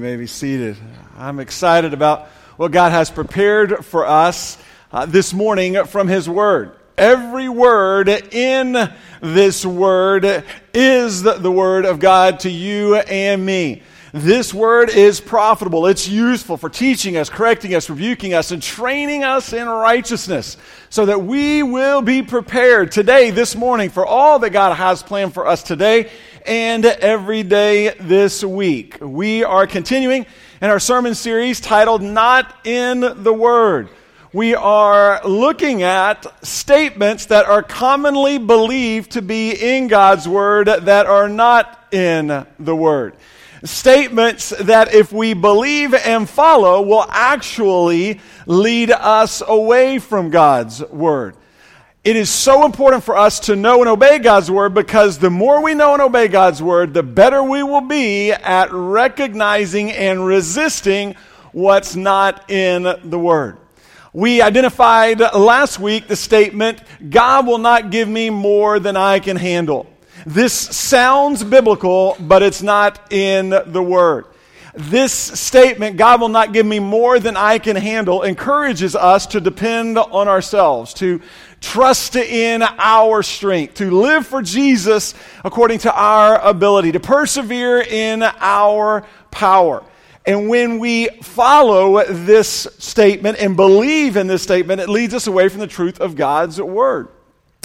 may be seated. I'm excited about what God has prepared for us uh, this morning from His Word. Every word in this Word is the, the Word of God to you and me. This word is profitable. It's useful for teaching us, correcting us, rebuking us, and training us in righteousness so that we will be prepared today, this morning, for all that God has planned for us today and every day this week. We are continuing in our sermon series titled Not in the Word. We are looking at statements that are commonly believed to be in God's Word that are not in the Word statements that if we believe and follow will actually lead us away from God's word. It is so important for us to know and obey God's word because the more we know and obey God's word, the better we will be at recognizing and resisting what's not in the word. We identified last week the statement, God will not give me more than I can handle. This sounds biblical, but it's not in the Word. This statement, God will not give me more than I can handle, encourages us to depend on ourselves, to trust in our strength, to live for Jesus according to our ability, to persevere in our power. And when we follow this statement and believe in this statement, it leads us away from the truth of God's Word.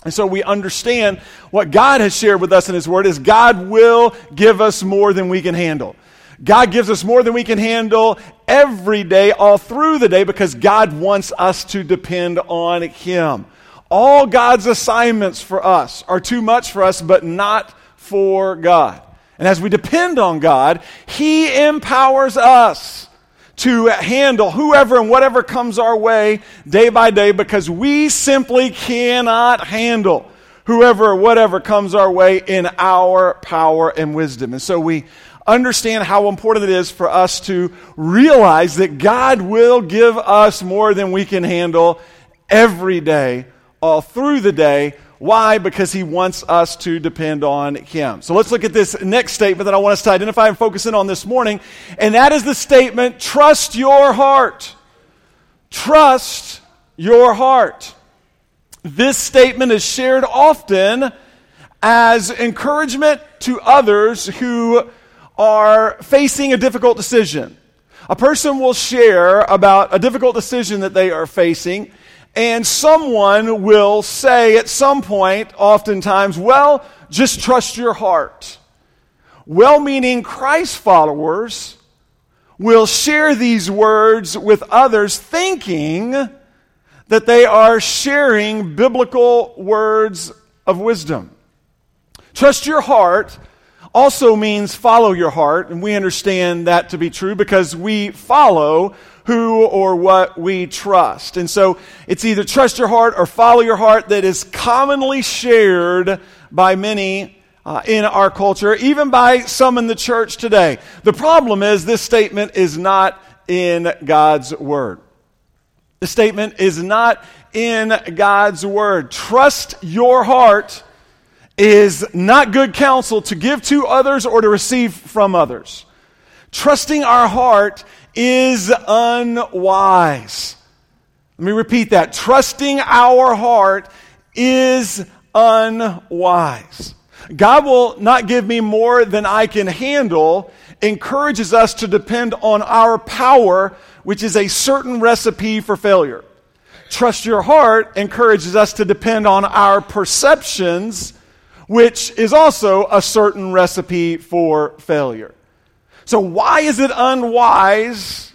And so we understand what God has shared with us in His Word is God will give us more than we can handle. God gives us more than we can handle every day, all through the day, because God wants us to depend on Him. All God's assignments for us are too much for us, but not for God. And as we depend on God, He empowers us to handle whoever and whatever comes our way day by day because we simply cannot handle whoever or whatever comes our way in our power and wisdom. And so we understand how important it is for us to realize that God will give us more than we can handle every day, all through the day, why? Because he wants us to depend on him. So let's look at this next statement that I want us to identify and focus in on this morning. And that is the statement trust your heart. Trust your heart. This statement is shared often as encouragement to others who are facing a difficult decision. A person will share about a difficult decision that they are facing and someone will say at some point, oftentimes, well, just trust your heart. Well meaning Christ followers will share these words with others, thinking that they are sharing biblical words of wisdom. Trust your heart also means follow your heart, and we understand that to be true because we follow who or what we trust. And so it's either trust your heart or follow your heart that is commonly shared by many uh, in our culture, even by some in the church today. The problem is this statement is not in God's Word. The statement is not in God's Word. Trust your heart is not good counsel to give to others or to receive from others. Trusting our heart is unwise. Let me repeat that. Trusting our heart is unwise. God will not give me more than I can handle encourages us to depend on our power, which is a certain recipe for failure. Trust your heart encourages us to depend on our perceptions, which is also a certain recipe for failure. So, why is it unwise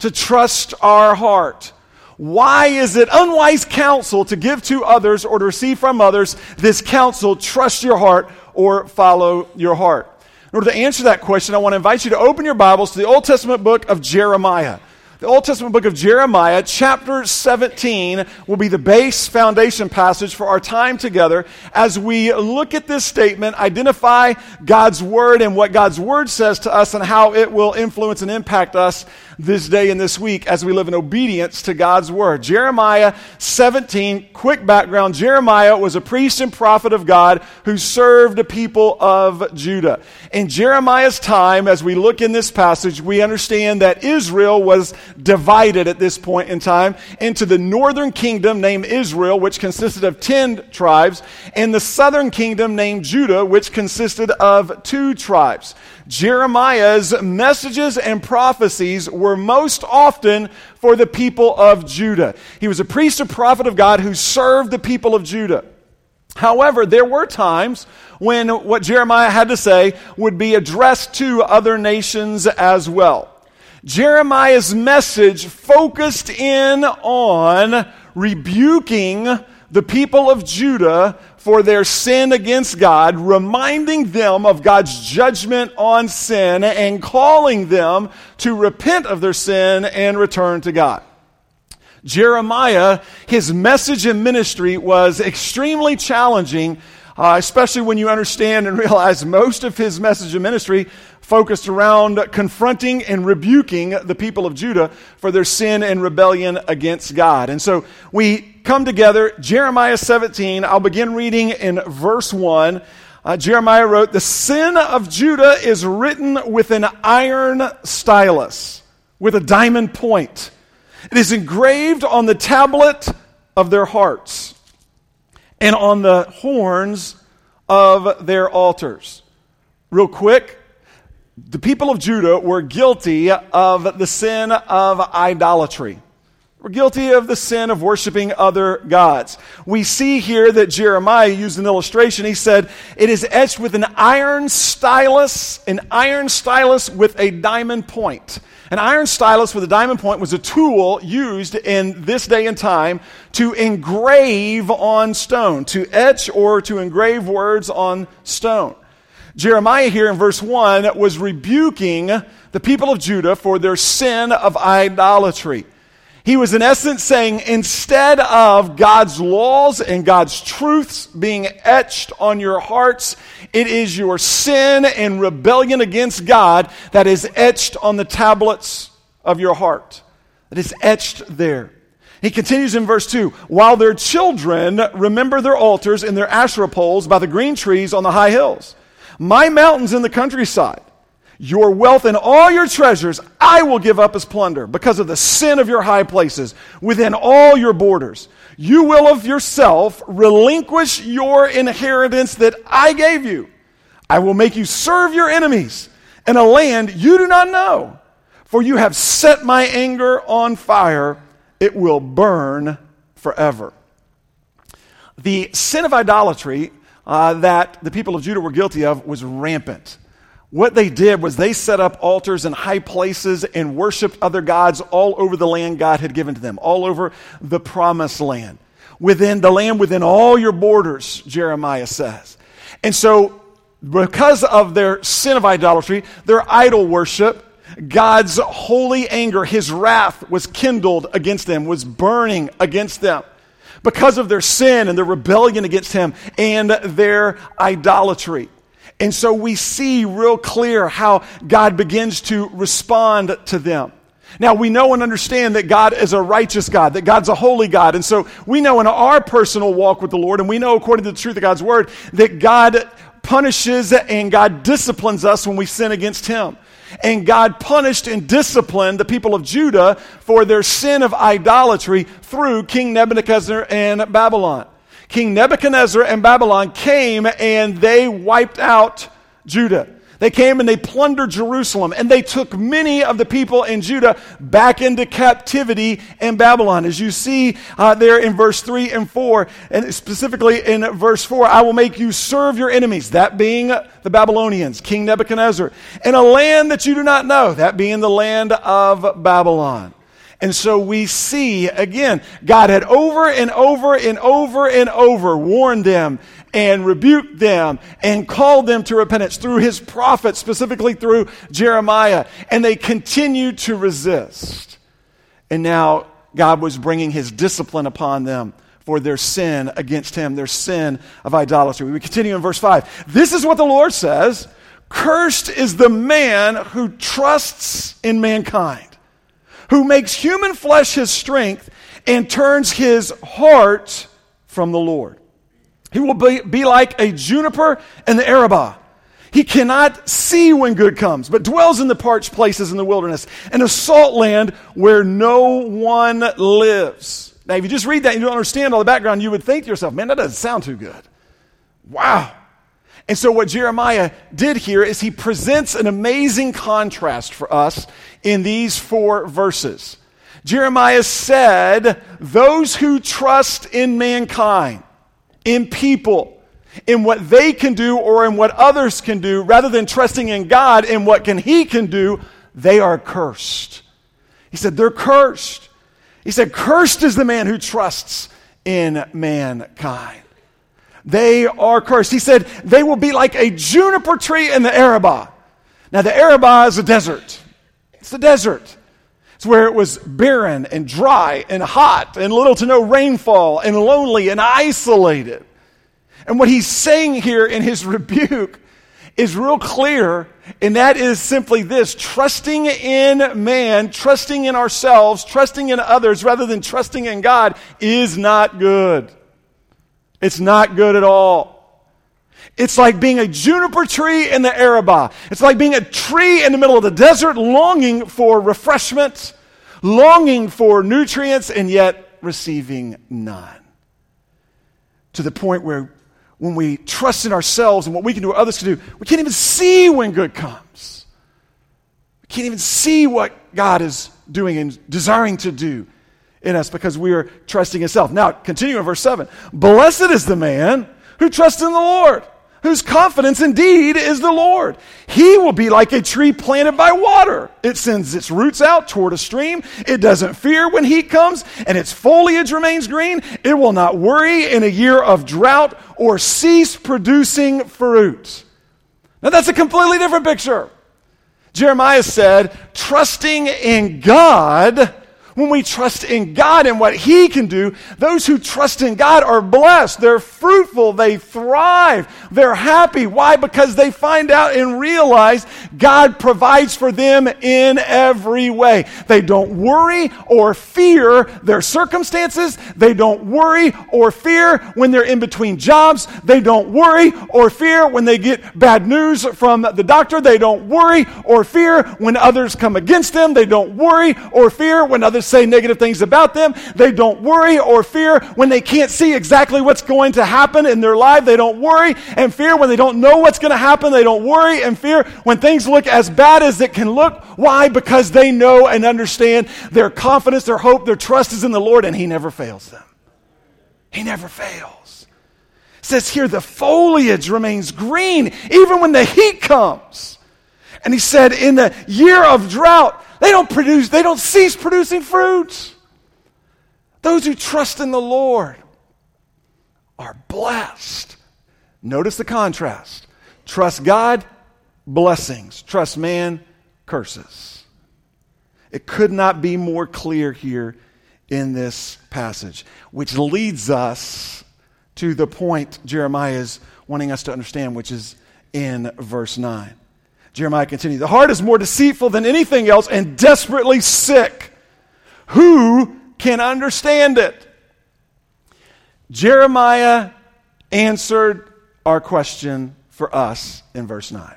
to trust our heart? Why is it unwise counsel to give to others or to receive from others this counsel, trust your heart or follow your heart? In order to answer that question, I want to invite you to open your Bibles to the Old Testament book of Jeremiah. The Old Testament book of Jeremiah, chapter 17, will be the base foundation passage for our time together as we look at this statement, identify God's Word and what God's Word says to us and how it will influence and impact us this day and this week as we live in obedience to God's Word. Jeremiah 17, quick background. Jeremiah was a priest and prophet of God who served the people of Judah. In Jeremiah's time, as we look in this passage, we understand that Israel was divided at this point in time into the northern kingdom named Israel, which consisted of 10 tribes, and the southern kingdom named Judah, which consisted of two tribes. Jeremiah's messages and prophecies were most often for the people of Judah. He was a priest and prophet of God who served the people of Judah. However, there were times when what Jeremiah had to say would be addressed to other nations as well. Jeremiah's message focused in on rebuking the people of Judah for their sin against God, reminding them of God's judgment on sin and calling them to repent of their sin and return to God. Jeremiah, his message and ministry was extremely challenging, uh, especially when you understand and realize most of his message and ministry focused around confronting and rebuking the people of Judah for their sin and rebellion against God. And so we come together, Jeremiah 17. I'll begin reading in verse 1. Uh, Jeremiah wrote, The sin of Judah is written with an iron stylus, with a diamond point. It is engraved on the tablet of their hearts and on the horns of their altars. Real quick, the people of Judah were guilty of the sin of idolatry. We're guilty of the sin of worshiping other gods. We see here that Jeremiah used an illustration. He said, It is etched with an iron stylus, an iron stylus with a diamond point. An iron stylus with a diamond point was a tool used in this day and time to engrave on stone, to etch or to engrave words on stone. Jeremiah here in verse 1 was rebuking the people of Judah for their sin of idolatry. He was in essence saying, instead of God's laws and God's truths being etched on your hearts, it is your sin and rebellion against God that is etched on the tablets of your heart. That is etched there. He continues in verse 2 While their children remember their altars and their Asherah poles by the green trees on the high hills my mountains in the countryside, your wealth and all your treasures I will give up as plunder because of the sin of your high places within all your borders. You will of yourself relinquish your inheritance that I gave you. I will make you serve your enemies in a land you do not know. For you have set my anger on fire, it will burn forever. The sin of idolatry uh, that the people of Judah were guilty of was rampant. What they did was they set up altars in high places and worshiped other gods all over the land God had given to them, all over the promised land. Within the land, within all your borders, Jeremiah says. And so, because of their sin of idolatry, their idol worship, God's holy anger, his wrath was kindled against them, was burning against them because of their sin and their rebellion against Him and their idolatry. And so we see real clear how God begins to respond to them. Now, we know and understand that God is a righteous God, that God's a holy God. And so we know in our personal walk with the Lord, and we know according to the truth of God's word, that God punishes and God disciplines us when we sin against Him. And God punished and disciplined the people of Judah for their sin of idolatry through King Nebuchadnezzar and Babylon. King Nebuchadnezzar and Babylon came and they wiped out Judah. They came and they plundered Jerusalem, and they took many of the people in Judah back into captivity in Babylon. As you see uh, there in verse 3 and 4, and specifically in verse 4, I will make you serve your enemies, that being the Babylonians, King Nebuchadnezzar, in a land that you do not know, that being the land of Babylon. And so we see, again, God had over and over and over and over warned them and rebuked them and called them to repentance through his prophets, specifically through Jeremiah. And they continued to resist. And now God was bringing his discipline upon them for their sin against him, their sin of idolatry. We continue in verse 5. This is what the Lord says Cursed is the man who trusts in mankind, who makes human flesh his strength and turns his heart from the Lord. He will be, be like a juniper in the Arabah. He cannot see when good comes, but dwells in the parched places in the wilderness, in a salt land where no one lives. Now, if you just read that and you don't understand all the background, you would think to yourself, man, that doesn't sound too good. Wow. And so, what Jeremiah did here is he presents an amazing contrast for us in these four verses. Jeremiah said, Those who trust in mankind, in people, in what they can do or in what others can do, rather than trusting in God in what can He can do, they are cursed. He said, They're cursed. He said, Cursed is the man who trusts in mankind. They are cursed. He said, they will be like a juniper tree in the Arabah. Now, the Arabah is a desert. It's a desert. It's where it was barren and dry and hot and little to no rainfall and lonely and isolated. And what he's saying here in his rebuke is real clear, and that is simply this trusting in man, trusting in ourselves, trusting in others rather than trusting in God is not good. It's not good at all. It's like being a juniper tree in the Arabah. It's like being a tree in the middle of the desert, longing for refreshment, longing for nutrients, and yet receiving none. To the point where when we trust in ourselves and what we can do, what others can do, we can't even see when good comes. We can't even see what God is doing and desiring to do in us because we are trusting in self. Now, continue in verse 7. Blessed is the man who trusts in the Lord, whose confidence indeed is the Lord. He will be like a tree planted by water. It sends its roots out toward a stream. It doesn't fear when heat comes, and its foliage remains green. It will not worry in a year of drought or cease producing fruit. Now, that's a completely different picture. Jeremiah said, trusting in God when we trust in God and what He can do, those who trust in God are blessed. They're fruitful. They thrive. They're happy. Why? Because they find out and realize God provides for them in every way. They don't worry or fear their circumstances. They don't worry or fear when they're in between jobs. They don't worry or fear when they get bad news from the doctor. They don't worry or fear when others come against them. They don't worry or fear when others say negative things about them. They don't worry or fear when they can't see exactly what's going to happen in their life. They don't worry and fear when they don't know what's going to happen. They don't worry and fear when things look as bad as it can look. Why? Because they know and understand their confidence, their hope, their trust is in the Lord, and He never fails them. He never fails. It says here the foliage remains green even when the heat comes. And he said, in the year of drought, they don't produce, they don't cease producing fruits. Those who trust in the Lord are blessed. Notice the contrast. Trust God, blessings. Trust man, curses. It could not be more clear here in this passage, which leads us to the point Jeremiah is wanting us to understand, which is in verse 9. Jeremiah continues The heart is more deceitful than anything else and desperately sick. Who can understand it? Jeremiah answered our question for us in verse 9.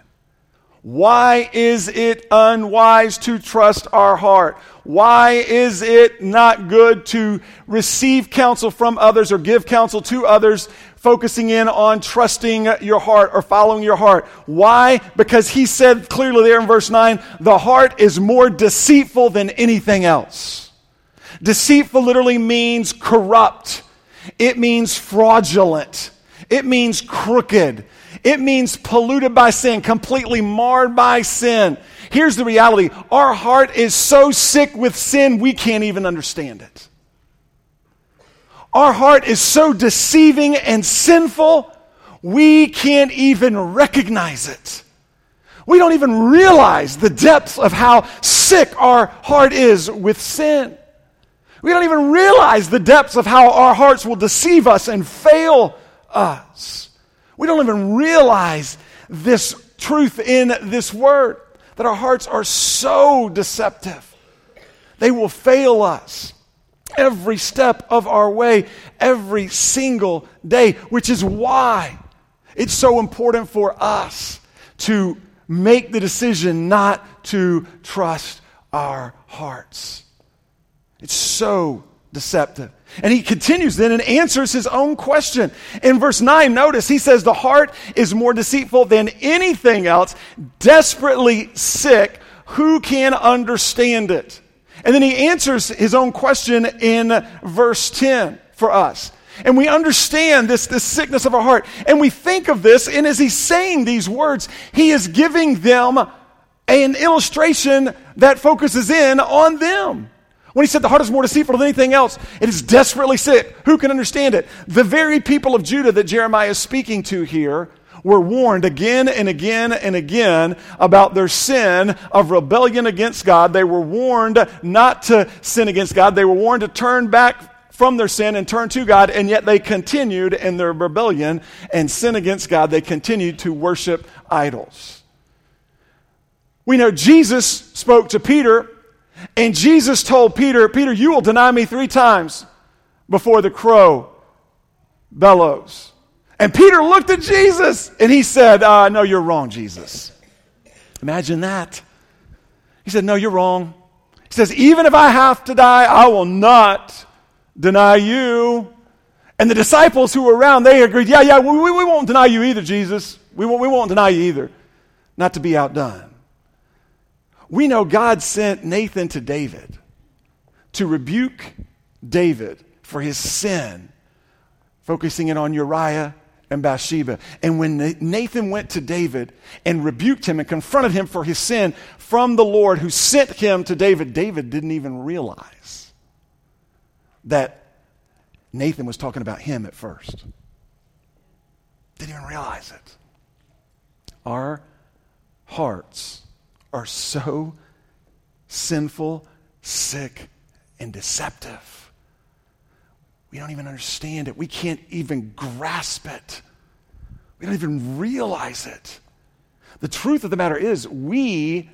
Why is it unwise to trust our heart? Why is it not good to receive counsel from others or give counsel to others, focusing in on trusting your heart or following your heart? Why? Because he said clearly there in verse 9, the heart is more deceitful than anything else. Deceitful literally means corrupt. It means fraudulent. It means crooked. It means polluted by sin, completely marred by sin. Here's the reality our heart is so sick with sin, we can't even understand it. Our heart is so deceiving and sinful, we can't even recognize it. We don't even realize the depth of how sick our heart is with sin. We don't even realize the depths of how our hearts will deceive us and fail us. We don't even realize this truth in this word that our hearts are so deceptive. They will fail us every step of our way, every single day, which is why it's so important for us to make the decision not to trust our hearts. It's so deceptive. And he continues then and answers his own question. In verse 9, notice he says, The heart is more deceitful than anything else, desperately sick. Who can understand it? And then he answers his own question in verse 10 for us. And we understand this, this sickness of our heart. And we think of this, and as he's saying these words, he is giving them an illustration that focuses in on them. When he said the heart is more deceitful than anything else, it is desperately sick. Who can understand it? The very people of Judah that Jeremiah is speaking to here were warned again and again and again about their sin of rebellion against God. They were warned not to sin against God. They were warned to turn back from their sin and turn to God, and yet they continued in their rebellion and sin against God. They continued to worship idols. We know Jesus spoke to Peter and Jesus told Peter, Peter, you will deny me three times before the crow bellows. And Peter looked at Jesus and he said, uh, No, you're wrong, Jesus. Imagine that. He said, No, you're wrong. He says, Even if I have to die, I will not deny you. And the disciples who were around, they agreed, Yeah, yeah, we, we won't deny you either, Jesus. We won't, we won't deny you either. Not to be outdone. We know God sent Nathan to David to rebuke David for his sin, focusing it on Uriah and Bathsheba. And when Nathan went to David and rebuked him and confronted him for his sin from the Lord who sent him to David, David didn't even realize that Nathan was talking about him at first. Didn't even realize it. Our hearts are so sinful, sick, and deceptive. We don't even understand it. We can't even grasp it. We don't even realize it. The truth of the matter is, we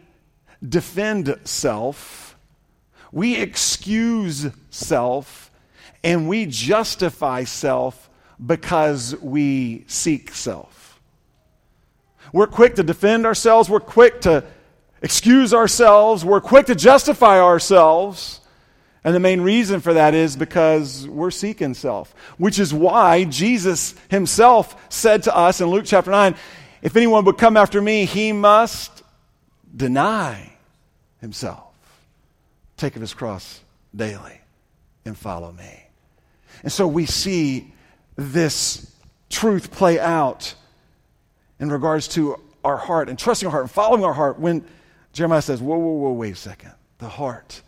defend self, we excuse self, and we justify self because we seek self. We're quick to defend ourselves, we're quick to excuse ourselves, we're quick to justify ourselves. And the main reason for that is because we're seeking self, which is why Jesus himself said to us in Luke chapter 9 if anyone would come after me, he must deny himself, take up his cross daily, and follow me. And so we see this truth play out in regards to our heart and trusting our heart and following our heart when Jeremiah says, Whoa, whoa, whoa, wait a second. The heart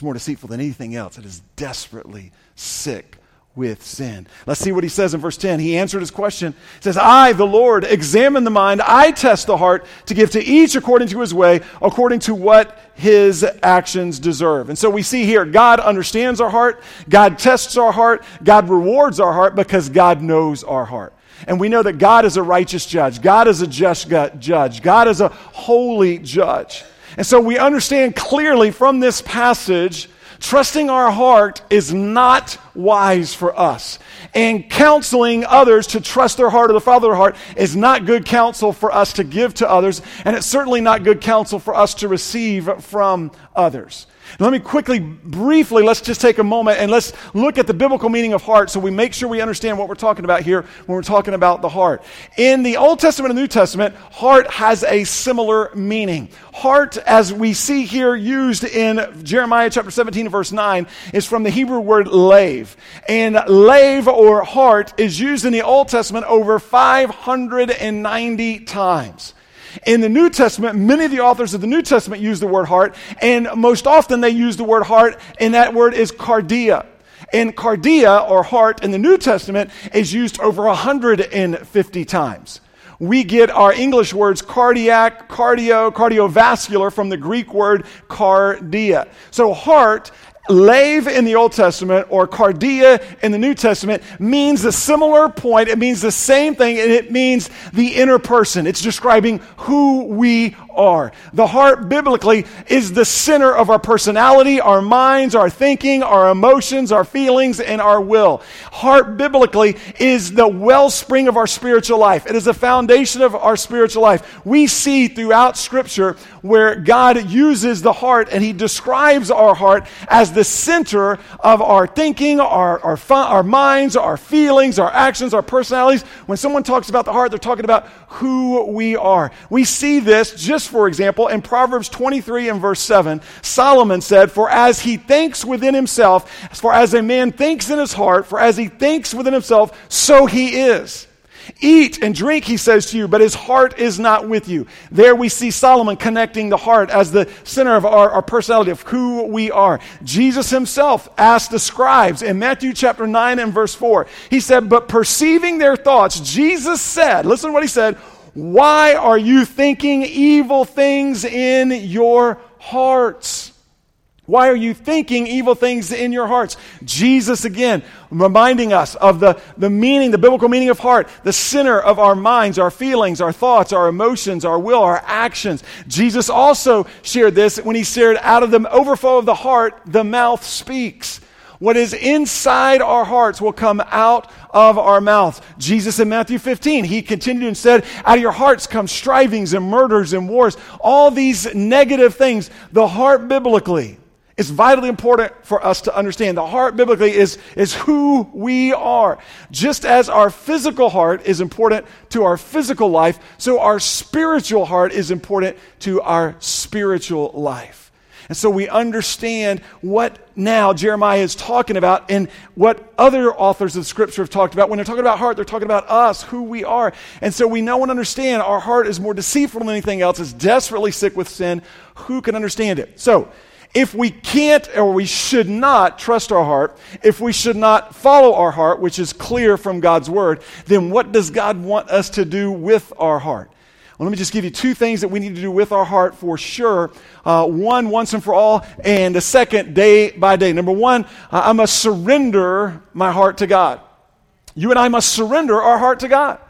is more deceitful than anything else. It is desperately sick with sin. Let's see what he says in verse 10. He answered his question. He says, I, the Lord, examine the mind. I test the heart to give to each according to his way, according to what his actions deserve. And so we see here, God understands our heart. God tests our heart. God rewards our heart because God knows our heart. And we know that God is a righteous judge. God is a just judge. God is a holy judge. And so we understand clearly from this passage trusting our heart is not wise for us. And counseling others to trust their heart or the Father heart is not good counsel for us to give to others. And it's certainly not good counsel for us to receive from others. Let me quickly, briefly, let's just take a moment and let's look at the biblical meaning of heart so we make sure we understand what we're talking about here when we're talking about the heart. In the Old Testament and New Testament, heart has a similar meaning. Heart, as we see here used in Jeremiah chapter 17, verse 9, is from the Hebrew word lave. And lave or heart is used in the Old Testament over 590 times. In the New Testament, many of the authors of the New Testament use the word heart, and most often they use the word heart, and that word is cardia. And cardia, or heart, in the New Testament is used over 150 times. We get our English words cardiac, cardio, cardiovascular from the Greek word cardia. So heart Lave in the Old Testament or cardia in the New Testament means a similar point. It means the same thing, and it means the inner person. It's describing who we are. The heart, biblically, is the center of our personality, our minds, our thinking, our emotions, our feelings, and our will. Heart, biblically, is the wellspring of our spiritual life. It is the foundation of our spiritual life. We see throughout Scripture where God uses the heart and He describes our heart as the center of our thinking, our, our, our minds, our feelings, our actions, our personalities. When someone talks about the heart, they're talking about who we are. We see this just for example, in Proverbs 23 and verse 7, Solomon said, For as he thinks within himself, far as a man thinks in his heart, for as he thinks within himself, so he is. Eat and drink, he says to you, but his heart is not with you. There we see Solomon connecting the heart as the center of our, our, personality, of who we are. Jesus himself asked the scribes in Matthew chapter 9 and verse 4, he said, But perceiving their thoughts, Jesus said, listen to what he said, why are you thinking evil things in your hearts? Why are you thinking evil things in your hearts? Jesus, again, reminding us of the, the meaning, the biblical meaning of heart, the center of our minds, our feelings, our thoughts, our emotions, our will, our actions. Jesus also shared this when he shared, out of the overflow of the heart, the mouth speaks. What is inside our hearts will come out of our mouths. Jesus in Matthew 15, he continued and said, Out of your hearts come strivings and murders and wars. All these negative things. The heart biblically is vitally important for us to understand. The heart biblically is, is who we are. Just as our physical heart is important to our physical life, so our spiritual heart is important to our spiritual life. And so we understand what now Jeremiah is talking about and what other authors of Scripture have talked about. When they're talking about heart, they're talking about us, who we are. And so we know and understand our heart is more deceitful than anything else, it's desperately sick with sin. Who can understand it? So, if we can't or we should not trust our heart, if we should not follow our heart, which is clear from God's word, then what does God want us to do with our heart? Well, let me just give you two things that we need to do with our heart for sure. Uh, one, once and for all, and the second, day by day. Number one, I must surrender my heart to God. You and I must surrender our heart to God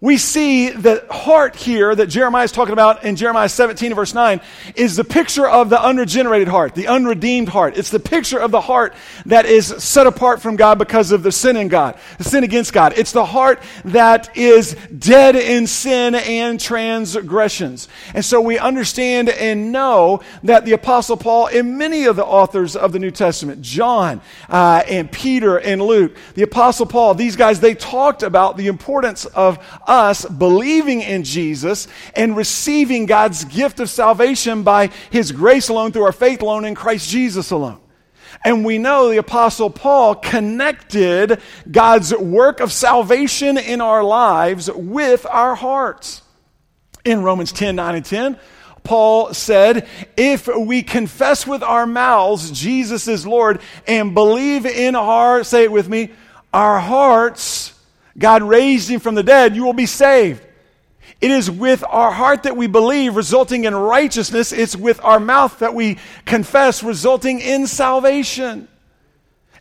we see the heart here that Jeremiah is talking about in Jeremiah 17 verse 9 is the picture of the unregenerated heart, the unredeemed heart. It's the picture of the heart that is set apart from God because of the sin in God, the sin against God. It's the heart that is dead in sin and transgressions. And so we understand and know that the Apostle Paul and many of the authors of the New Testament, John uh, and Peter and Luke, the Apostle Paul, these guys, they talked about the importance of us believing in Jesus and receiving God's gift of salvation by His grace alone through our faith alone in Christ Jesus alone. And we know the Apostle Paul connected God's work of salvation in our lives with our hearts. In Romans 10 9 and 10, Paul said, If we confess with our mouths Jesus is Lord and believe in our, hearts, say it with me, our hearts God raised him from the dead, you will be saved. It is with our heart that we believe, resulting in righteousness. It's with our mouth that we confess, resulting in salvation.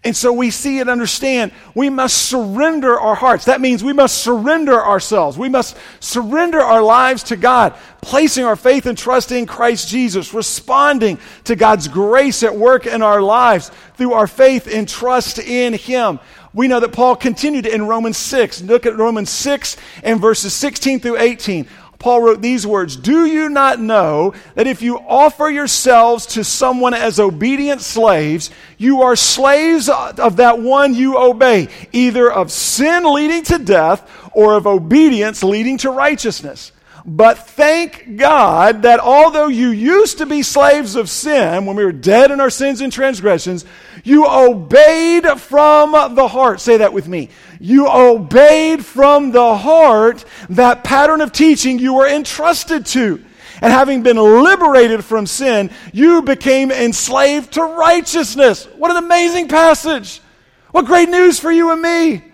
And so we see and understand we must surrender our hearts. That means we must surrender ourselves. We must surrender our lives to God, placing our faith and trust in Christ Jesus, responding to God's grace at work in our lives through our faith and trust in Him we know that Paul continued in Romans 6. Look at Romans 6 and verses 16 through 18. Paul wrote these words Do you not know that if you offer yourselves to someone as obedient slaves, you are slaves of that one you obey, either of sin leading to death or of obedience leading to righteousness? But thank God that although you used to be slaves of sin, when we were dead in our sins and transgressions, you obeyed from the heart. Say that with me. You obeyed from the heart that pattern of teaching you were entrusted to. And having been liberated from sin, you became enslaved to righteousness. What an amazing passage. What great news for you and me.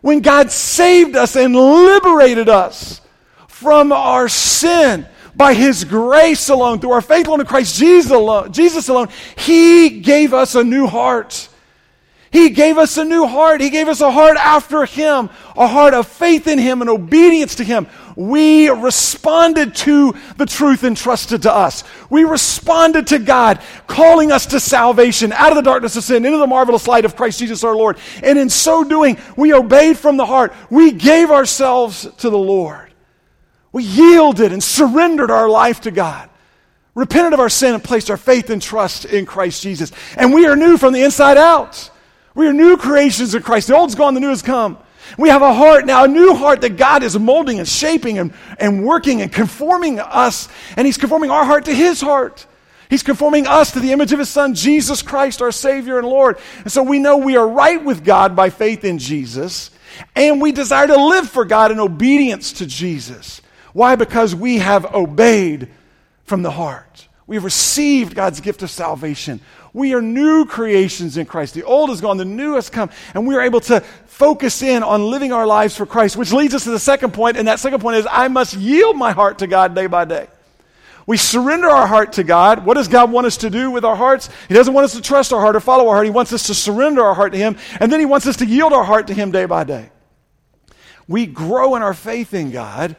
When God saved us and liberated us from our sin. by His grace alone, through our faith alone in Christ Jesus alone, Jesus alone, He gave us a new heart. He gave us a new heart. He gave us a heart after Him, a heart of faith in Him and obedience to Him. We responded to the truth entrusted to us. We responded to God calling us to salvation out of the darkness of sin into the marvelous light of Christ Jesus our Lord. And in so doing, we obeyed from the heart. We gave ourselves to the Lord. We yielded and surrendered our life to God repented of our sin and placed our faith and trust in Christ Jesus. And we are new from the inside out. We are new creations in Christ. The old's gone, the new has come. We have a heart now, a new heart that God is molding and shaping and, and working and conforming us. And He's conforming our heart to His heart. He's conforming us to the image of His Son, Jesus Christ, our Savior and Lord. And so we know we are right with God by faith in Jesus. And we desire to live for God in obedience to Jesus. Why? Because we have obeyed from the heart. We've received God's gift of salvation. We are new creations in Christ. The old is gone, the new has come, and we are able to focus in on living our lives for Christ, which leads us to the second point, and that second point is I must yield my heart to God day by day. We surrender our heart to God. What does God want us to do with our hearts? He doesn't want us to trust our heart or follow our heart. He wants us to surrender our heart to Him, and then He wants us to yield our heart to Him day by day. We grow in our faith in God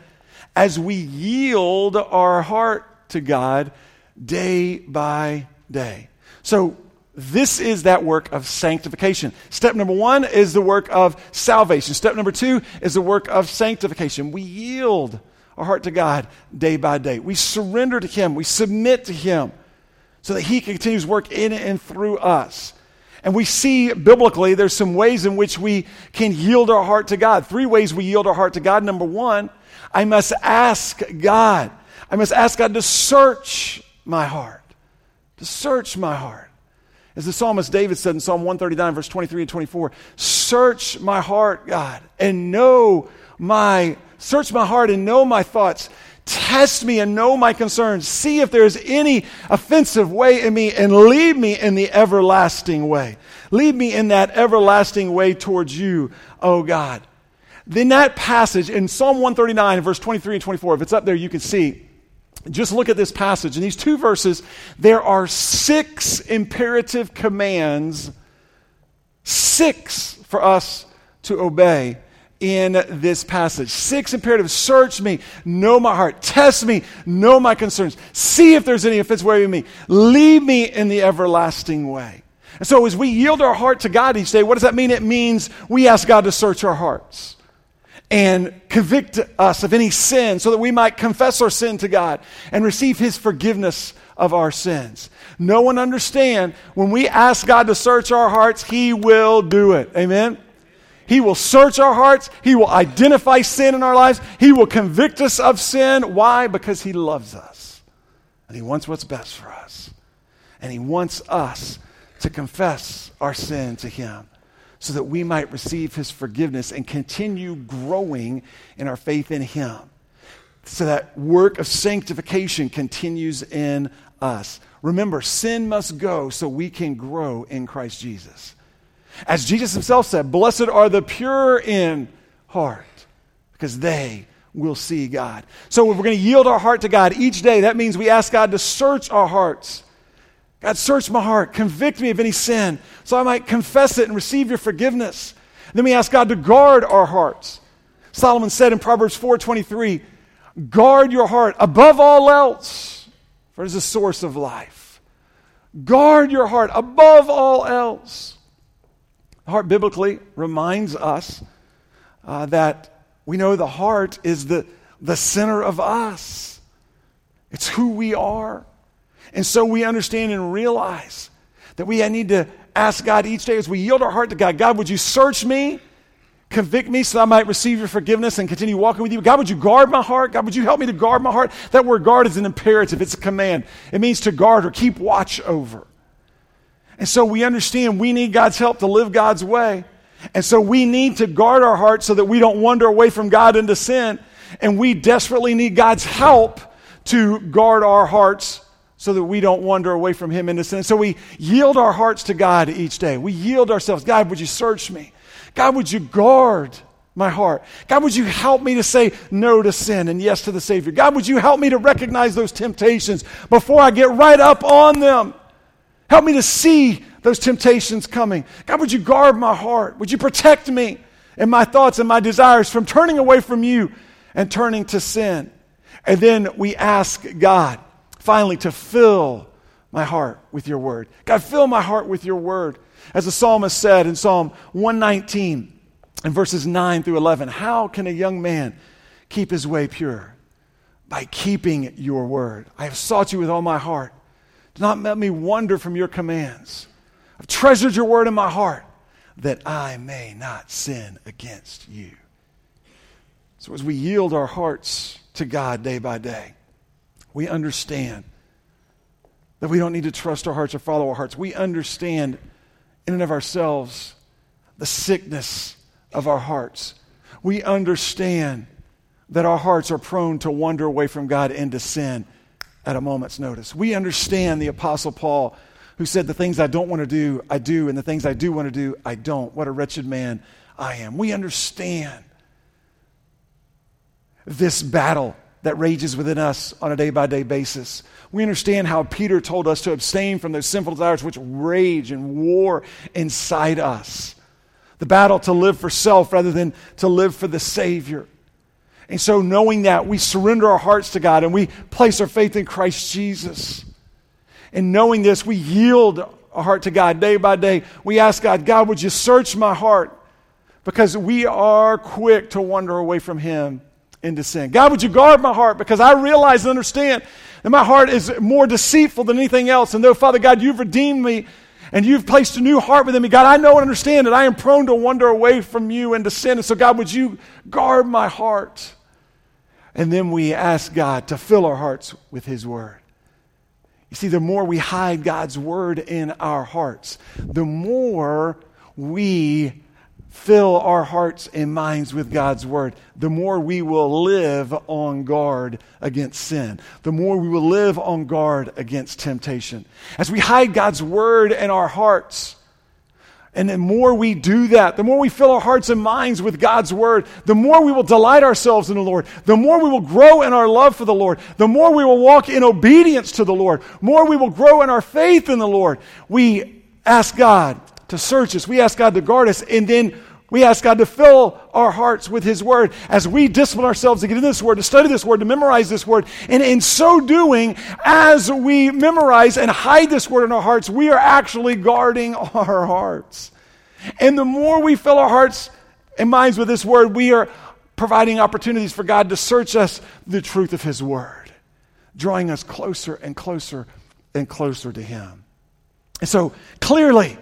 as we yield our heart to God day by day. So, this is that work of sanctification. Step number one is the work of salvation. Step number two is the work of sanctification. We yield our heart to God day by day. We surrender to Him. We submit to Him so that He continues work in and through us. And we see biblically there's some ways in which we can yield our heart to God. Three ways we yield our heart to God. Number one, I must ask God. I must ask God to search my heart to search my heart. As the psalmist David said in Psalm 139, verse 23 and 24, search my heart, God, and know my, search my heart and know my thoughts. Test me and know my concerns. See if there's any offensive way in me and lead me in the everlasting way. Lead me in that everlasting way towards you, oh God. Then that passage in Psalm 139, verse 23 and 24, if it's up there, you can see just look at this passage. In these two verses, there are six imperative commands, six for us to obey in this passage. Six imperatives search me, know my heart, test me, know my concerns, see if there's any offense way in me, lead me in the everlasting way. And so, as we yield our heart to God each day, what does that mean? It means we ask God to search our hearts and convict us of any sin so that we might confess our sin to God and receive His forgiveness of our sins. No one understand when we ask God to search our hearts, He will do it. Amen? He will search our hearts. He will identify sin in our lives. He will convict us of sin. Why? Because He loves us. And He wants what's best for us. And He wants us to confess our sin to Him so that we might receive his forgiveness and continue growing in our faith in him. So that work of sanctification continues in us. Remember, sin must go so we can grow in Christ Jesus. As Jesus himself said, Blessed are the pure in heart, because they will see God. So, if we're going to yield our heart to God each day, that means we ask God to search our hearts God, search my heart, convict me of any sin, so I might confess it and receive your forgiveness. Then we ask God to guard our hearts. Solomon said in Proverbs 4:23, "Guard your heart above all else, for it is the source of life." Guard your heart above all else. The heart biblically reminds us uh, that we know the heart is the, the center of us. It's who we are. And so we understand and realize that we need to ask God each day as we yield our heart to God God, would you search me? Convict me so that I might receive your forgiveness and continue walking with you. God, would you guard my heart? God, would you help me to guard my heart? That word guard is an imperative, it's a command. It means to guard or keep watch over. And so we understand we need God's help to live God's way. And so we need to guard our hearts so that we don't wander away from God into sin. And we desperately need God's help to guard our hearts so that we don't wander away from Him into sin. So we yield our hearts to God each day. We yield ourselves. God, would you search me? God, would you guard my heart. God, would you help me to say no to sin and yes to the Savior? God, would you help me to recognize those temptations before I get right up on them? Help me to see those temptations coming. God, would you guard my heart? Would you protect me and my thoughts and my desires from turning away from you and turning to sin? And then we ask God, finally, to fill my heart with your word. God, fill my heart with your word. As the psalmist said in Psalm 119, in verses 9 through 11. How can a young man keep his way pure? By keeping your word. I have sought you with all my heart. Do not let me wander from your commands. I've treasured your word in my heart that I may not sin against you. So, as we yield our hearts to God day by day, we understand that we don't need to trust our hearts or follow our hearts. We understand in and of ourselves the sickness of our hearts. We understand that our hearts are prone to wander away from God into sin at a moment's notice. We understand the Apostle Paul, who said, The things I don't want to do, I do, and the things I do want to do, I don't. What a wretched man I am. We understand this battle that rages within us on a day by day basis. We understand how Peter told us to abstain from those sinful desires which rage and war inside us the battle to live for self rather than to live for the Savior. And so, knowing that, we surrender our hearts to God and we place our faith in Christ Jesus. And knowing this, we yield our heart to God day by day. We ask God, God, would you search my heart? Because we are quick to wander away from Him into sin. God, would you guard my heart? Because I realize and understand that my heart is more deceitful than anything else. And though, Father God, you've redeemed me and you've placed a new heart within me. God, I know and understand that I am prone to wander away from you and to sin. And so, God, would you guard my heart? And then we ask God to fill our hearts with His Word. You see, the more we hide God's Word in our hearts, the more we fill our hearts and minds with God's word, the more we will live on guard against sin, the more we will live on guard against temptation. As we hide God's word in our hearts, and the more we do that, the more we fill our hearts and minds with God's word, the more we will delight ourselves in the Lord, the more we will grow in our love for the Lord, the more we will walk in obedience to the Lord, more we will grow in our faith in the Lord. We ask God to search us. We ask God to guard us. And then we ask God to fill our hearts with His Word as we discipline ourselves to get into this Word, to study this Word, to memorize this Word. And in so doing, as we memorize and hide this Word in our hearts, we are actually guarding our hearts. And the more we fill our hearts and minds with this Word, we are providing opportunities for God to search us the truth of His Word, drawing us closer and closer and closer to Him. And so, clearly,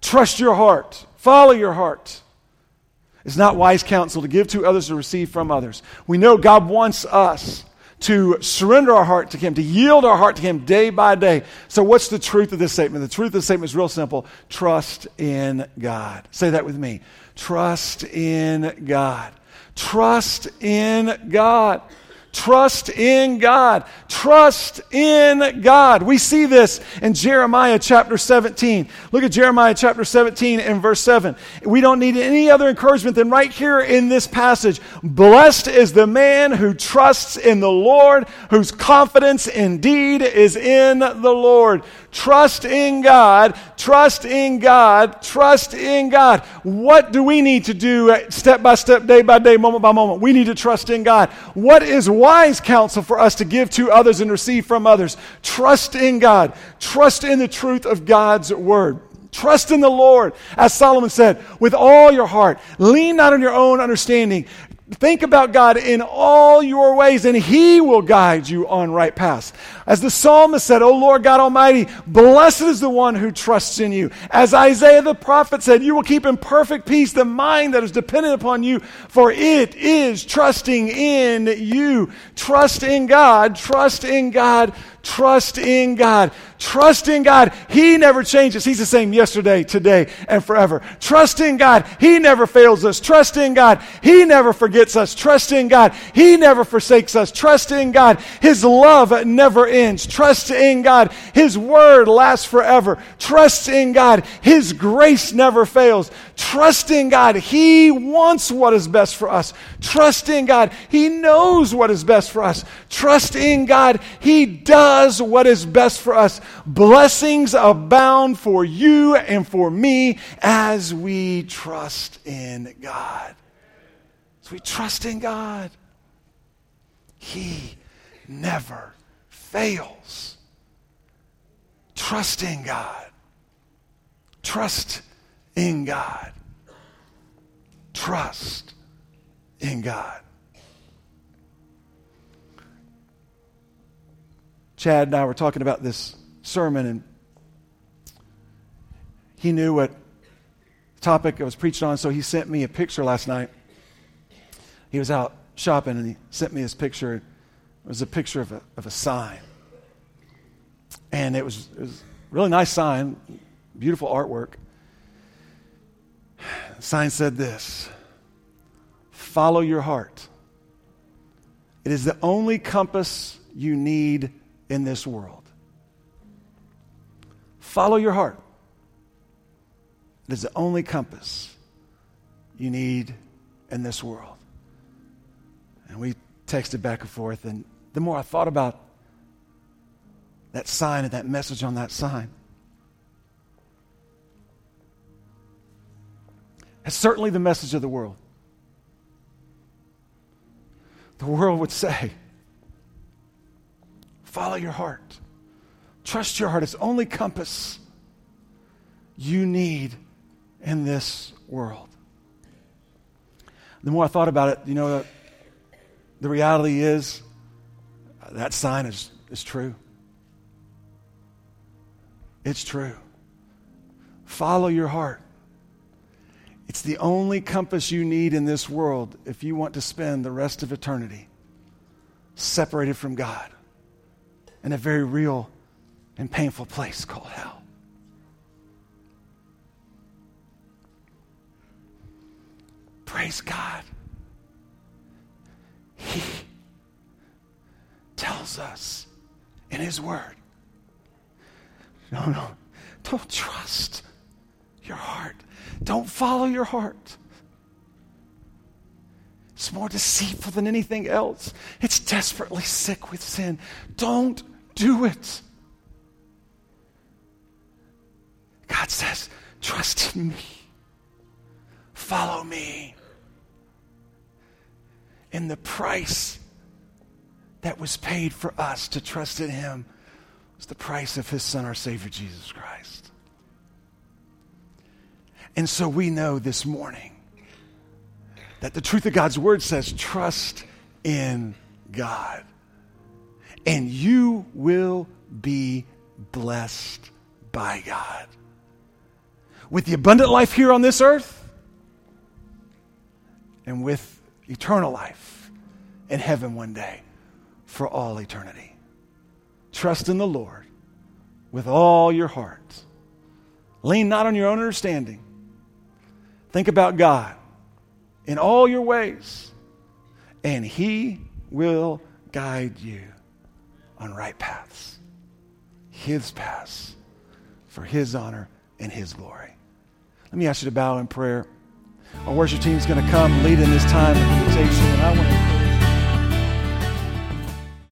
Trust your heart. Follow your heart. It's not wise counsel to give to others or receive from others. We know God wants us to surrender our heart to Him, to yield our heart to Him day by day. So, what's the truth of this statement? The truth of the statement is real simple trust in God. Say that with me. Trust in God. Trust in God. Trust in God. Trust in God. We see this in Jeremiah chapter 17. Look at Jeremiah chapter 17 and verse 7. We don't need any other encouragement than right here in this passage. Blessed is the man who trusts in the Lord, whose confidence indeed is in the Lord. Trust in God, trust in God, trust in God. What do we need to do uh, step by step, day by day, moment by moment? We need to trust in God. What is wise counsel for us to give to others and receive from others? Trust in God, trust in the truth of God's word. Trust in the Lord, as Solomon said, with all your heart. Lean not on your own understanding. Think about God in all your ways, and He will guide you on right paths. As the psalmist said, O Lord God Almighty, blessed is the one who trusts in you. As Isaiah the prophet said, You will keep in perfect peace the mind that is dependent upon you, for it is trusting in you. Trust in God, trust in God, trust in God. Trust in God. He never changes. He's the same yesterday, today, and forever. Trust in God. He never fails us. Trust in God. He never forgets us. Trust in God. He never forsakes us. Trust in God. His love never ends. Trust in God. His word lasts forever. Trust in God. His grace never fails. Trust in God. He wants what is best for us. Trust in God. He knows what is best for us. Trust in God. He does what is best for us. Blessings abound for you and for me as we trust in God. As we trust in God. He never fails. Trust in God. Trust in God. Trust in God. Chad and I were talking about this sermon, and he knew what topic I was preaching on, so he sent me a picture last night. He was out shopping, and he sent me this picture. It was a picture of a, of a sign. And it was, it was a really nice sign, beautiful artwork. The sign said this Follow your heart. It is the only compass you need in this world. Follow your heart. It is the only compass you need in this world. And we texted back and forth, and the more I thought about that sign and that message on that sign, That's certainly the message of the world. The world would say, follow your heart. Trust your heart. It's only compass you need in this world. The more I thought about it, you know, the reality is uh, that sign is, is true. It's true. Follow your heart. It's the only compass you need in this world if you want to spend the rest of eternity separated from God in a very real and painful place called hell. Praise God. He tells us in His Word no, no, don't trust your heart. Don't follow your heart. It's more deceitful than anything else. It's desperately sick with sin. Don't do it. God says, trust in me. Follow me. And the price that was paid for us to trust in Him was the price of His Son, our Savior, Jesus Christ. And so we know this morning that the truth of God's word says, trust in God. And you will be blessed by God. With the abundant life here on this earth, and with eternal life in heaven one day for all eternity. Trust in the Lord with all your heart. Lean not on your own understanding Think about God in all your ways, and He will guide you on right paths, His paths, for His honor and His glory. Let me ask you to bow in prayer. Our worship team is going to come lead in this time of invitation, and I want to